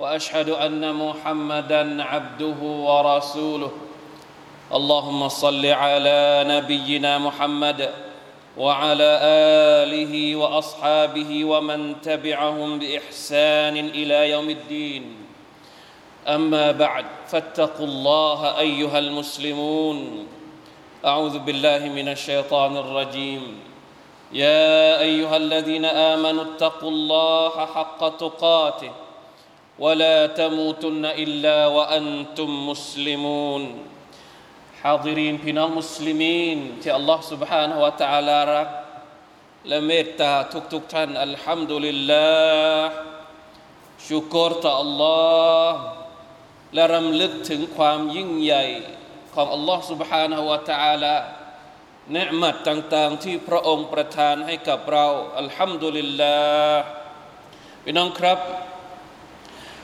وأشهد أن محمدا عبده ورسوله. اللهم صل على نبينا محمد وعلى آله وأصحابه ومن تبعهم بإحسان إلى يوم الدين. أما بعد فاتقوا الله أيها المسلمون. أعوذ بالله من الشيطان الرجيم. يا أيها الذين آمنوا اتقوا الله حق تقاته. ولا تموتن الا وانتم مسلمون حاضرين พี่น้องมุสลิมีนที่อัลลอฮ์ سبحانه และ تعالى รักและเมตตาทุกๆท่านอัลฮัมดุลิลลาห์ชุกรต่ออัลลอฮ์และรำลึกถึงความยิ่งใหญ่ของอัลลอฮ์ سبحانه และ تعالى เนืมัดต่างๆ ที่พระองค์ประทานให้กับเรา อัลฮัมดุลิลลาห์พี่น้องครับ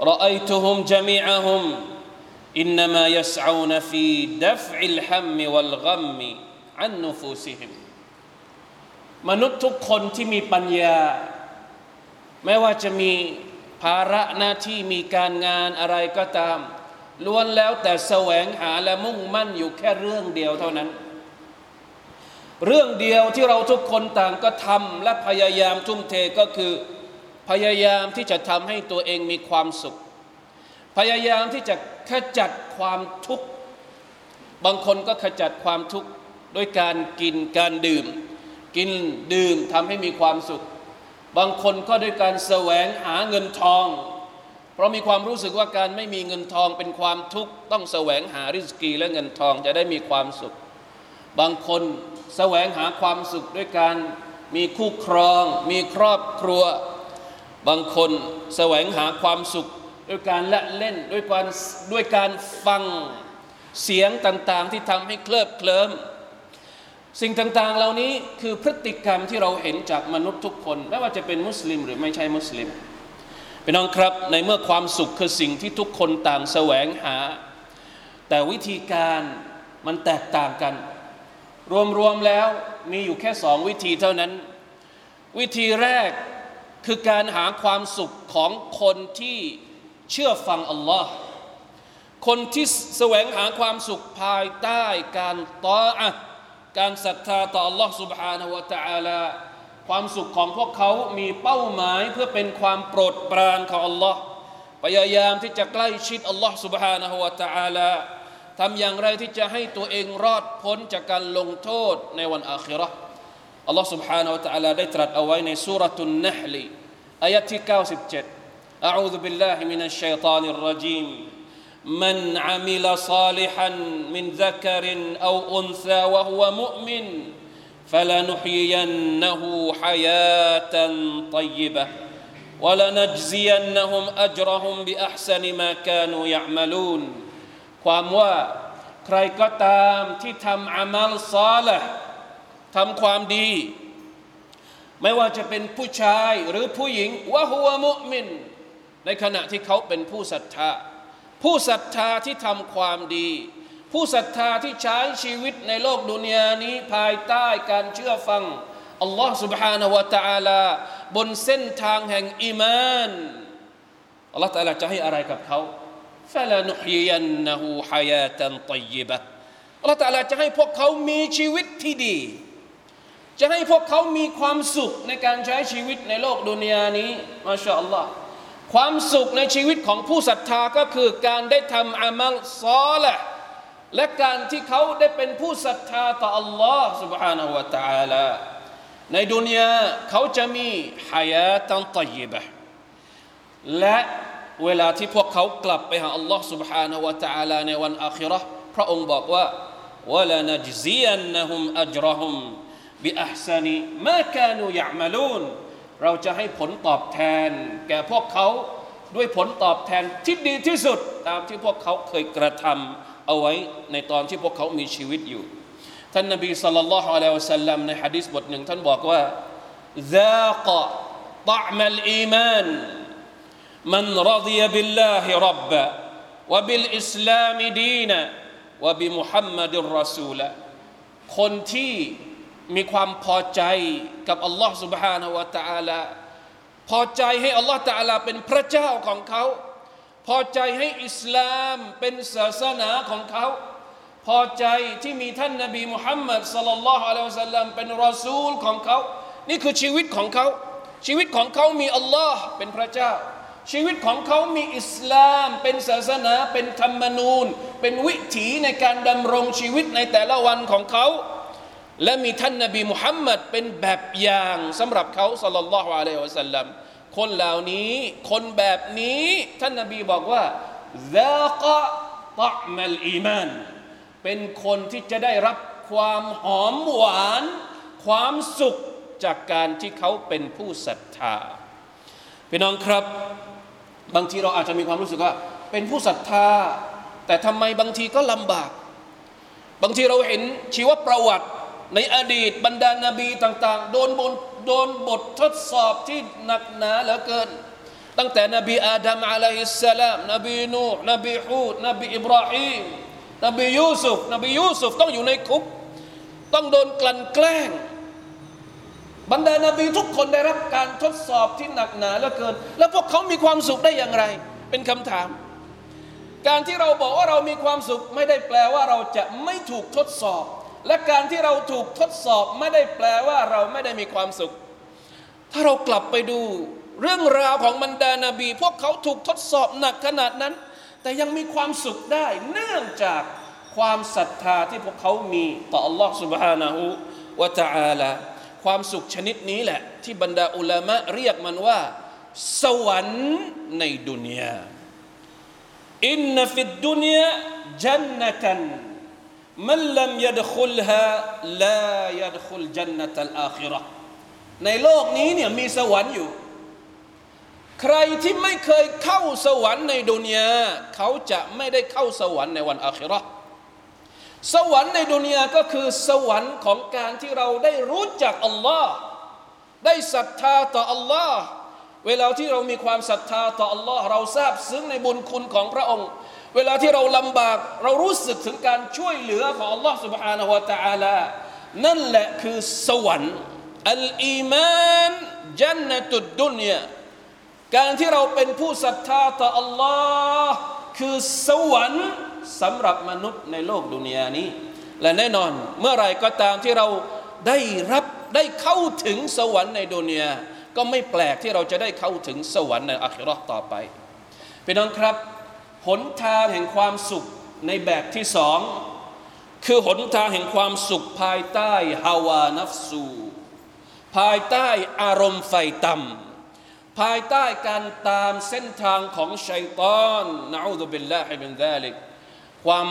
رأيتهم جميعهم إنما يسعون في دفع الهم والغم عن نفوسهم มนุษย์ทุกคนที่มีปัญญา ไม่ว่าจะมีภาระหน้าที่มีการงานอะไรก็ตามล้วนแล้วแต่แสวงหาและมุ่งมั่นอยู่แค่เรื่องเดียวเท่านั้น เรื่องเดียวที่เราทุกคนต่างก็ทำและพยายามทุ่มเทก็คือ พยายามที่จะทำให้ตัวเองมีความสุข พยายามที่จะขจัดความทุกข์บางคนก็ขจัดความทุกข์ด้วยการกินการดื่ม กินดื่มทำให้มีความสุข บางคนก็ด้วยการแสวงหาเงินทอง เพราะมีความรู้สึกว่าการไม่มีเงินทองเป็นความทุกข์ต้องแสวงหาริสกีและเงินทองจะได้มีความสุข บางคนแสวงหาความสุขด้วยการมีคู่ครอง มีครอบครัว บางคนแสวงหาความสุขด้วยการละเล่นด้วยการด้วยการฟังเสียงต่างๆ ที่ทำให้เคลิบเคลิ้มสิ่งต่างๆ เหล่านี้คือพฤติกรรมที่เราเห็นจากมนุษย์ทุกคน ไม่ว่าจะเป็นมุสลิมหรือไม่ใช่มุสลิมพี่น้องครับในเมื่อความสุขคือสิ่งที่ทุกคนต่างแสวงหา แต่วิธีการมันแตกต่างกัน รวมๆแล้วมีอยู่แค่สองวิธีเท่านั้น วิธีแรก คือการหาความสุขของคนที่เชื่อฟังอัลลอฮ์คนที่แสวงหาความสุขภายใต้การตออะการศรัทธาต่อ Allah سبحانه และ تعالى ความสุขของพวกเขามีเป้าหมายเพื่อเป็นความโปรดปรานของ Allah พยายามที่จะใกล้ชิด Allah سبحانه และ تعالى ทำอย่างไรที่จะให้ตัวเองรอดพ้นจากการลงโทษในวันอาคิเราะห์ Allah سبحانه และ تعالى ได้ตรัสเอาไว้ในสุรตุนนะฮลีอายะที่97 أعوذ بالله من الشيطان الرجيم من عمل صالحا من ذكر أو أنثى وهو مؤمن فلنحيينه حياة طيبة ولنجزينهم أجرهم بأحسن ما كانوا يعملون ความว่าใครก็ตามที่ทำอามัลซาละ ทำความดี ไม่ว่าจะเป็นผู้ชายหรือผู้หญิงวะฮัวมุมิน ในขณะที่เขาเป็นผู้ศรัทธา ผู้ศรัทธาที่ทำความดี ผู้ศรัทธาที่ใช้ชีวิตในโลกดุนยานี้ภายใต้การเชื่อฟังอัลลอฮ์ سبحانه และ تعالى บนเส้นทางแห่งอีมานอัลลอฮ์ تعالى จะให้อะไรกับเขา فلنحيينه حياة طيبة อัลลอฮ์ تعالى จะให้พวกเขามีชีวิตที่ดี จะให้พวกเขามีความสุขในการใช้ชีวิตในโลกดุนยานี้มาชาอัลลอฮ์ ความสุขในชีวิตของผู้ศรัทธาก็คือการได้ทำอามัลซอละและการที่เขาได้เป็นผู้ศรัทธาต่ออัลลอฮ์ سبحانه และ تعالى ในดุนยาเขาจะมีหายาตันตยิบะและเวลาที่พวกเขากลับไปหาอัลลอฮ์ سبحانه และ تعالى ในวันอาคิเราะห์พระองค์บอกว่าวะลานจซียนนะฮุมอัจรฮุม บิอัพซานีมาคานูยะมะลูนเราจะให้ผลตอบแทน แก่พวกเขาด้วยผลตอบแทนที่ดีที่สุด ตามที่พวกเขาเคยกระทำเอาไว้ในตอนที่พวกเขามีชีวิตอยู่ ท่านนบีสัลลัลลอฮุอะลัยฮิวะสัลลัมในฮะดีษบทหนึ่งท่านบอกว่า ذاق طعم الإيمان من رضي بالله ربا وبالإسلام دينا وبمحمد رسولا คนที่ มีความพอใจกับอัลลอฮ์ سبحانه และ تعالى พอใจให้อัลลอฮ์ تعالى เป็นพระเจ้าของเขา พอใจให้อิสลามเป็นศาสนาของเขา พอใจที่มีท่านนบีมุฮัมมัดสลลัลลอฮุอะลัยฮิวะสัลลัมเป็นรอซูลของเขา นี่คือชีวิตของเขา ชีวิตของเขามีอัลลอฮ์เป็นพระเจ้า ชีวิตของเขามีอิสลาม เป็นศาสนา เป็นธรรมนูญ เป็นวิถีในการดำรงชีวิตในแต่ละวันของเขา และมีท่านนบีมุฮัมมัดเป็นแบบอย่างสำหรับเขาสัลลัลลอฮุอะลัยฮิวะสัลลัมคนเหล่านี้คนแบบนี้ท่านนบีบอกว่าซากะตะมัลอีมานเป็นคนที่จะได้รับความหอมหวาน ความสุขจากการที่เขาเป็นผู้ศรัทธาพี่น้องครับ บางทีเราอาจจะมีความรู้สึกว่า เป็นผู้ศรัทธา แต่ทำไมบางทีก็ลำบาก บางทีเราเห็นชีวประวัติ ในอดีตบรรดานาบีต่าง ๆ โดนบนโดนบททดสอบที่หนักหนาเหลือเกิน ตั้งแต่นบีอาดัมอะลัยฮิสสลามนบีนูห์นบีฮูดนบีอิบราฮิมนบียูซุฟนบียูซุฟต้องอยู่ในคุก ต้องโดนกลั่นแกล้ง บรรดานาบีทุกคนได้รับการทดสอบที่หนักหนาเหลือเกิน แล้วพวกเขามีความสุขได้อย่างไร เป็นคำถาม การที่เราบอกว่าเรามีความสุขไม่ได้แปลว่าเราจะไม่ถูกทดสอบ และการที่เราถูกทดสอบไม่ได้แปลว่าเราไม่ได้มีความสุข ถ้าเรากลับไปดูเรื่องราวของบรรดานาบี พวกเขาถูกทดสอบหนักขนาดนั้น แต่ยังมีความสุขได้ เนื่องจากความศรัทธาที่พวกเขามีต่อ Allah سبحانه และ تعالى ความสุขชนิดนี้แหละ ที่บรรดาอุลามะเรียกมันว่า สวรรค์ในดุนยาอินนฟิดดุนยาจันนตัน มันลมยัดคุลฮะลายัดคุลจันนตัลอาคิระในโลกนี้เนี่ยมีสวรรค์อยู่ ใครที่ไม่เคยเข้าสวรรค์ในดุนยาเขาจะไม่ได้เข้าสวรรค์ในวันอาคิระสวรรค์ในดุนยาก็คือสวรรค์ของการที่เราได้รู้จักอัลลอฮ์ได้ศรัทธาต่ออัลลอฮ์เวลาที่เรามีความศรัทธาต่ออัลลอฮ์เราทราบซึ้งในบุญคุณของพระองค์ เวลาที่เราลำบากเรารู้สึกถึงการช่วยเหลือของ Allah سبحانه และ تعالى นั่นแหละคือสวรรค์อัลอีมานจันนตุดดุนยาการที่เราเป็นผู้ศรัทธาต่อ Allah คือสวรรค์สำหรับมนุษย์ในโลกดุนยานี้ และแน่นอนเมื่อไรก็ตามที่เราได้รับได้เข้าถึงสวรรค์ในดุนยาก็ไม่แปลกที่เราจะได้เข้าถึงสวรรค์ในอัคราต่อไปพี่น้องครับ หนทางแห่งความสุขในแบบที่สอง คือหนทางแห่งความสุขภายใต้ฮาวานัฟซู ภายใต้อารมณ์ไฟต่ำภายใต้การตามเส้นทางของชัยตอนนะอูดุบิลลาฮิมินซาลิกความ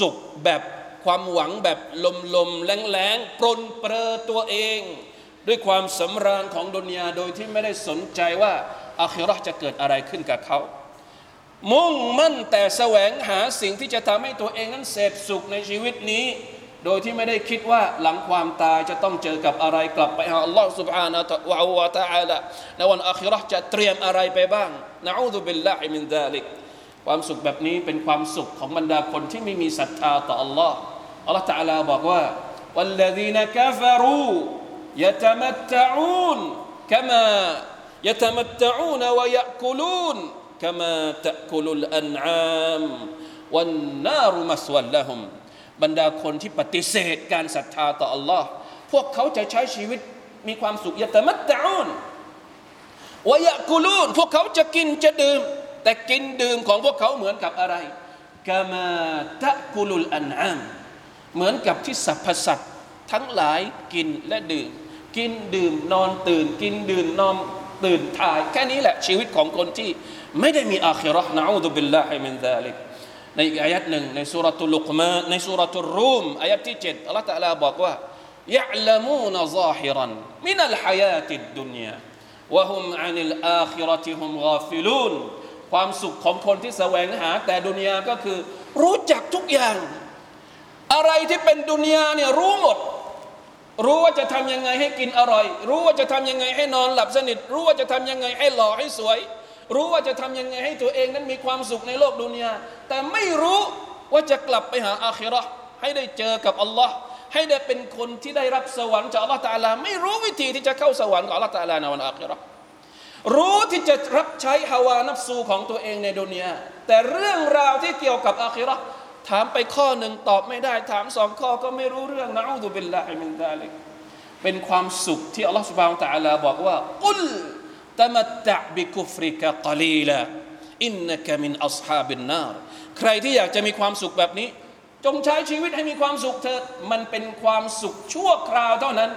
สุขแบบความหวังแบบลมลมแรงแรงปรนเปรอตัวเอง ด้วยความสำราญของดุนยาโดยที่ไม่ได้สนใจว่าอาคิรอจะเกิดอะไรขึ้นกับเขา มุ่งมั่นแต่แสวงหาสิ่งที่จะทำให้ตัวเองนั้นเสพสุขในชีวิตนี้ โดยที่ไม่ได้คิดว่าหลังความตายจะต้องเจอกับอะไรกลับไปหาอัลลอฮ์ سبحانه และ تعالى ในวันอัคราจะเตรียมอะไรไปบ้างนะอูซุบิลลาฮิมินดาลิกความสุขแบบนี้เป็นความสุขของบรรดาคนที่ไม่มีศรัทธาต่ออัลลอฮ์อัลลอฮ์ تعالى บอกว่า والذين كفروا يتمتعون كما يتمتعون ويأكلون كما تأكل الأنعام والنار مسوى لهم บรรดาคนที่ปฏิเสธการศรัทธาต่อ Allah พวกเขาจะใช้ชีวิตมีความสุขยะตมัตตะอูน วายะกุลูนพวกเขาจะกินจะดื่ม แต่กินดื่มของพวกเขาเหมือนกับอะไรกามาตะกุลุลอันอามเหมือนกับที่สรรพสัตว์ทั้งหลายกินและดื่ม กินดื่มนอนตื่น กินดื่มนอน ตื่นทาย แค่นี้แหละชีวิตของคนที่ไม่ได้มีอาคิรอนะอูดุบิลลาฮิมินซาลิกในอีกอายัดหนึ่งในสุรตุลุกมาในสุรตุรูมอายัดที่7อัลลอฮฺตะลาบอกว่าيعلمون ظاهرا من الحياة الدنيا وهم عن الآخرة هم غافلون ความสุขของคนที่แสวงหาแต่ดุนยาก็คือ รู้จักทุกอย่าง อะไรที่เป็นดุนยาเนี่ยรู้หมด รู้ว่าจะทำยังไงให้กินอร่อย รู้ว่าจะทำยังไงให้นอนหลับสนิท รู้ว่าจะทำยังไงให้หล่อให้สวย รู้ว่าจะทำยังไงให้ตัวเองนั้นมีความสุขในโลกดุนยาแต่ไม่รู้ว่าจะกลับไปหาอาคิรอให้ได้เจอกับอัลลอฮ์ให้ได้เป็นคนที่ได้รับสวรรค์จากอัลลอฮ์ตาลา ไม่รู้วิธีที่จะเข้าสวรรค์กับอัลลอฮ์ตาลาในวันอาคิรอรู้ที่จะรับใช้ฮาวานัฟซูของตัวเองในดุนยาแต่เรื่องราวที่เกี่ยวกับอาคิรอ ถามไปข้อหนึ่งตอบไม่ได้ ถามสองข้อก็ไม่รู้เรื่องنعوذ بالله من ذلك เป็นความสุขที่อัลลอฮ์ سبحانه وتعالى บอกว่า قل تمتع بكفرك قليلاอินนักมินอัศฮาบินนารใครที่อยากจะมีความสุขแบบนี้ จงใช้ชีวิตให้มีความสุขเถิดมันเป็นความสุขชั่วคราวเท่านั้น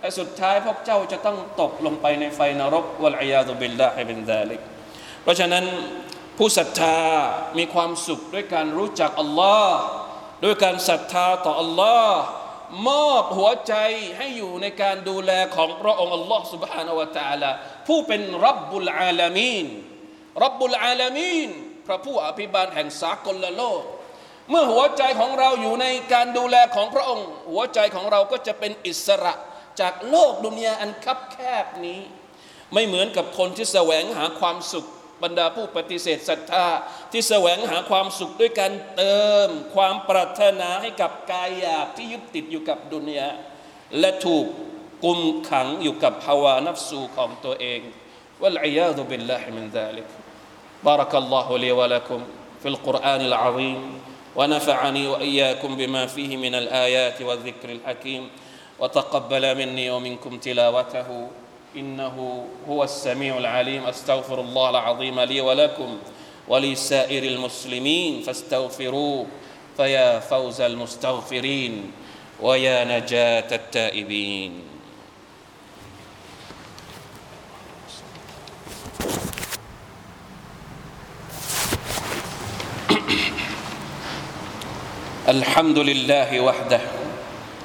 แต่สุดท้ายพวกเจ้าจะต้องตกลงไปในไฟนรกวะลัยยาตุบิลลาฮิบินดาลิกเพราะฉะนั้น ผู้ศรัทธามีความสุขด้วยการรู้จักอัลลอฮ์ด้วยการศรัทธาต่ออัลลอฮ์มอบหัวใจให้อยู่ในการดูแลของพระองค์อัลลอฮ์ سبحانه และ تعالى ผู้เป็นรับบุลอาลามีนรับบุลอาลามีนพระผู้อภิบาลแห่งสากลโลก เมื่อหัวใจของเราอยู่ในการดูแลของพระองค์ หัวใจของเราก็จะเป็นอิสระจากโลกดุนยาอันคับแคบนี้ ไม่เหมือนกับคนที่แสวงหาความสุข บรรดาผู้ปฏิเสธศรัทธา ที่แสวงหาความสุขด้วยการเติม ความปรารถนาให้กับกายหยาบที่ยึดติดอยู่กับดุนยาและถูกกุมขังอยู่กับภาวะนัฟสูของตัวเองวัลอียาดุบิลลาฮิมินซาลิก بارك الله لي ولكم في القرآن العظيم ونفعني وإياكم بما فيه من الآيات والذكر الحكيم وتقبل مني ومنكم تلاوته إنه هو السميع العليم أستغفر الله العظيم لي ولكم ولسائر المسلمين فاستغفروه فيا فوز المستغفرين ويا نجاة التائبين. الحمد لله وحده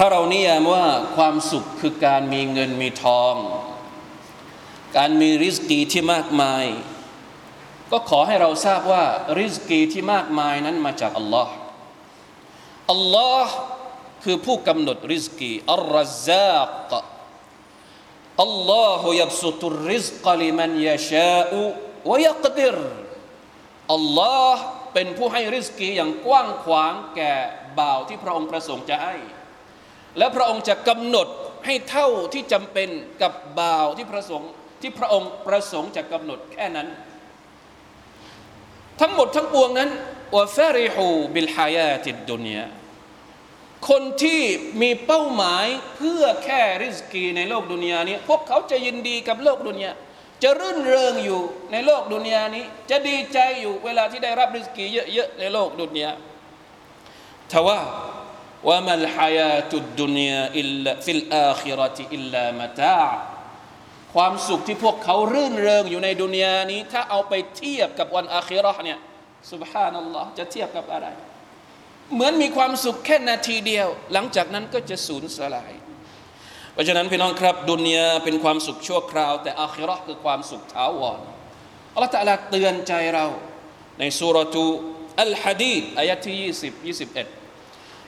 ถ้าเรานิยามว่าความสุขคือการมีเงินมีทอง การมีริสกีที่มากมาย ก็ขอให้เราทราบว่าริสกีที่มากมายนั้นมาจากอัลลอฮ์อัลลอฮ์คือผู้กำหนดริสกีอัลรัซซากอัลลอฮฺยับสุตุริสกลิมันยาชาอุวยักดิรอัลลอฮ์เป็นผู้ให้ริสกีอย่างกว้างขวางแก่บ่าวที่พระองค์ประสงค์จะให้ และพระองค์จะกำหนดให้เท่าที่จำเป็นกับบ่าวที่ประสงค์ที่พระองค์ประสงค์จะกำหนดแค่นั้น ทั้งหมดทั้งปวงนั้นวะฟาริฮูบิลฮายาติดดุนยาคนที่มีเป้าหมายเพื่อแค่ริสกีในโลกดุนยานี้ พวกเขาจะยินดีกับโลกดุนยาจะรื่นเริงอยู่ในโลกดุนยานี้ จะดีใจอยู่เวลาที่ได้รับริสกีเยอะๆในโลกดุนยาทว่า وما الحياة الدنيا في الآخرة إلا متاع ความสุขที่พวกเขารื่นเริงอยู่ในดุนยานี้ ถ้าเอาไปเทียบกับวันอาคิรอเนี่ย سبحان الله จะเทียบกับอะไร เหมือนมีความสุขแค่นาทีเดียว หลังจากนั้นก็จะสูญสลาย เพราะฉะนั้นพี่น้องครับ ดุนยาเป็นความสุขชั่วคราว แต่อาคิรอคือความสุขถาวรอัลลอฮฺตะลาเตือนใจเรา ในสุรทูอัลฮะดีดอายะที่ 20 21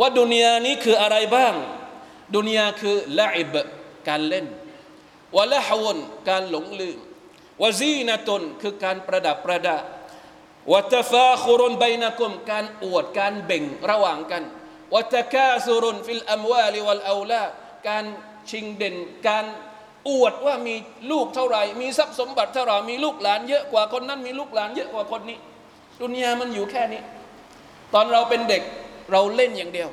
ว่าดุนยานี้คืออะไรบ้าง ดุนยาคือละอิบการเล่นวะละฮวนการหลงลืมวะซีนะตุนคือการประดับประดาวะตฟาคุรุนไบนะกุมการอวดการเบ่งระหว่างกันวะตะกาซุรุนฟิลอัมวาลิวัลเอาลาการชิงเด่นการอวดว่ามีลูกเท่าไหร่ มีทรัพย์สมบัติเท่าไหร่มีลูกหลานเยอะกว่าคนนั้นมีลูกหลานเยอะกว่าคนนี้ ดุนยามันอยู่แค่นี้ ตอนเราเป็นเด็ก เราเล่นอย่างเดียว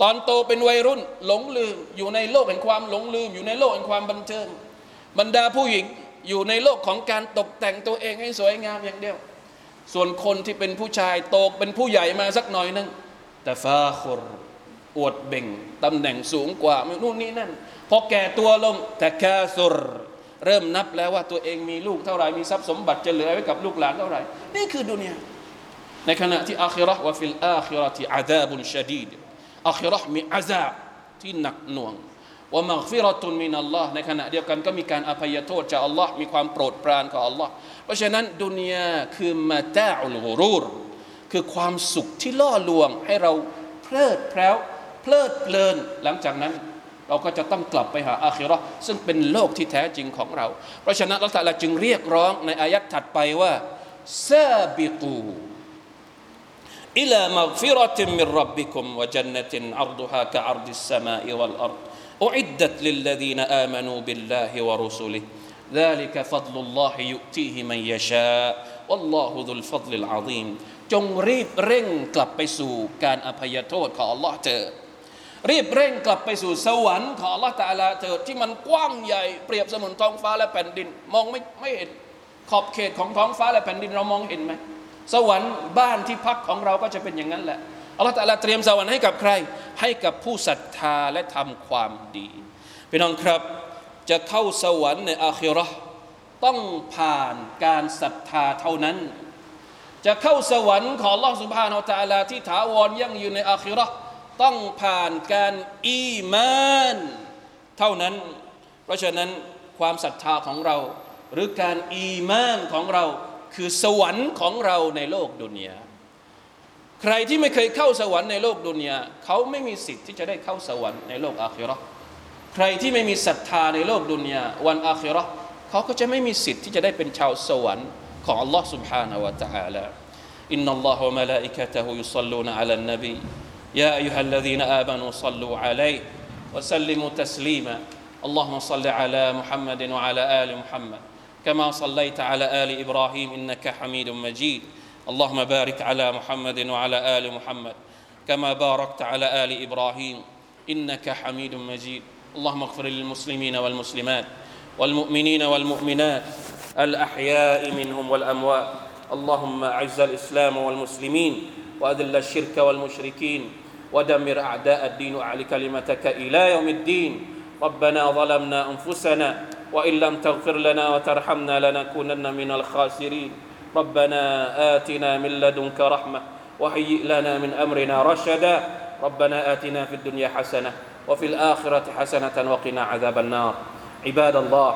ตอนโตเป็นวัยรุ่น หลงลืม อยู่ในโลกแห่งความหลงลืม อยู่ในโลกแห่งความบันเทิงบรรดาผู้หญิงอยู่ในโลกของการตกแต่งตัวเองให้สวยงามอย่างเดียว ส่วนคนที่เป็นผู้ชายโตเป็นผู้ใหญ่มาสักหน่อยนึงتفاخر อวดเบ่งตำแหน่งสูงกว่านู่นนี่นั่นพอแก่ตัวลงتكاثر เริ่มนับแล้วว่าตัวเองมีลูกเท่าไหร่มีทรัพย์สมบัติจะเหลือไว้กับลูกหลานเท่าไหร่ นี่คือดุนยา ในขณะที่อาคิเราะห์وفي الآخرة عذاب شديد อาคิเราะห์มีอาซาบที่หนักหน่วงومغفرة من الله ในขณะเดียวกันก็มีการอภัยโทษจากอัลลอฮ์มีความโปรดปรานของอัลลอฮ์เพราะฉะนั้นดุนยาคือมาตาอุลกุรูรคือความสุขที่ล่อลวงให้เราเพลิดเพล้วเพลิดเพลินหลังจากนั้นเราก็จะต้องกลับไปหาอาคิราะห์ซึ่งเป็นโลกที่แท้จริงของเรา เพราะฉะนั้นอัลลอฮ์จึงเรียกร้องในอายัดถัดไปว่าซาบิกู إلى مغفرة من ربكم وجنة عرضها كعرض السماء والأرض أعدت للذين آمنوا بالله ورسله ذلك فضل الله يؤتيه من يشاء والله ذو الفضل العظيم จงรีบเร่งกลับไปสู่การอภัยโทษของ Allah เถิดรีบเร่งกลับไปสู่สวรรค์ของ Allah ตาลาเถิดที่มันกว้างใหญ่เปรียบเสมือนท้องฟ้าและแผ่นดิน มองไม่ไม่เห็นขอบเขตของท้องฟ้าและแผ่นดินเรามองเห็นไหม สวรรค์บ้านที่พักของเราก็จะเป็นอย่างนั้นแหละอัลลอฮฺตะลาเตรียมสวรรค์ให้กับใคร ให้กับผู้ศรัทธาและทำความดีพี่น้องครับจะเข้าสวรรค์ในอาคิเราะห์ต้องผ่านการศรัทธาเท่านั้น จะเข้าสวรรค์ของ Allah سبحانه และ تعالى ที่ถาวรยั่งยืนในอาคิเราะห์ต้องผ่านการอีมานเท่านั้น เพราะฉะนั้นความศรัทธาของเรา หรือการอีมานของเรา คือสวรรค์ของเราในโลกดุนยาใครที่ไม่เคยเข้าสวรรค์ในโลกดุนยาเขาไม่มีสิทธิ์ที่จะได้เข้าสวรรค์ในโลกอาคิเราะห์ใครที่ไม่มีศรัทธาในโลกดุนยาวันอาคิเราะห์เขาก็จะไม่มีสิทธิ์ที่จะได้เป็นชาวสวรรค์ของ Allah سبحانه และ تعالى إن الله وملائكته يصلون على النبي يا أيها الذين آمنوا صلوا عليه وسلموا تسليما اللهم صل على محمد وعلى آل محمد كما صليت على آل إبراهيم إنك حميد مجيد. اللهم بارك على محمد وعلى آل محمد كما باركت على آل إبراهيم إنك حميد مجيد. اللهم اغفر للمسلمين والمسلمات والمؤمنين والمؤمنات الأحياء منهم والأموات. اللهم أعز الإسلام والمسلمين وأذل الشرك والمشركين ودمر أعداء الدين وأعل كلمتك إلى يوم الدين. ربنا ظلمنا أنفسنا وإن لم تغفر لنا وترحمنا لنكونن من الخاسرين. ربنا آتنا من لدنك رحمة وهيئ لنا من أمرنا رشدا. ربنا آتنا في الدنيا حسنة وفي الآخرة حسنة وقنا عذاب النار. عباد الله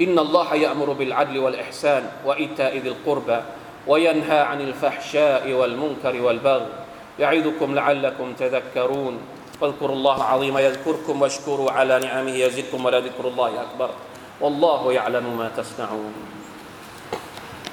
إن الله يأمر بالعدل والإحسان وإيتاء ذي القربى وينهى عن الفحشاء والمنكر والبغي. يعظكم لعلكم تذكرون. واذكروا الله العظيم يذكركم واشكروا على نعمه يزدكم ولذكر الله أكبر والله يعلم ما تصنعون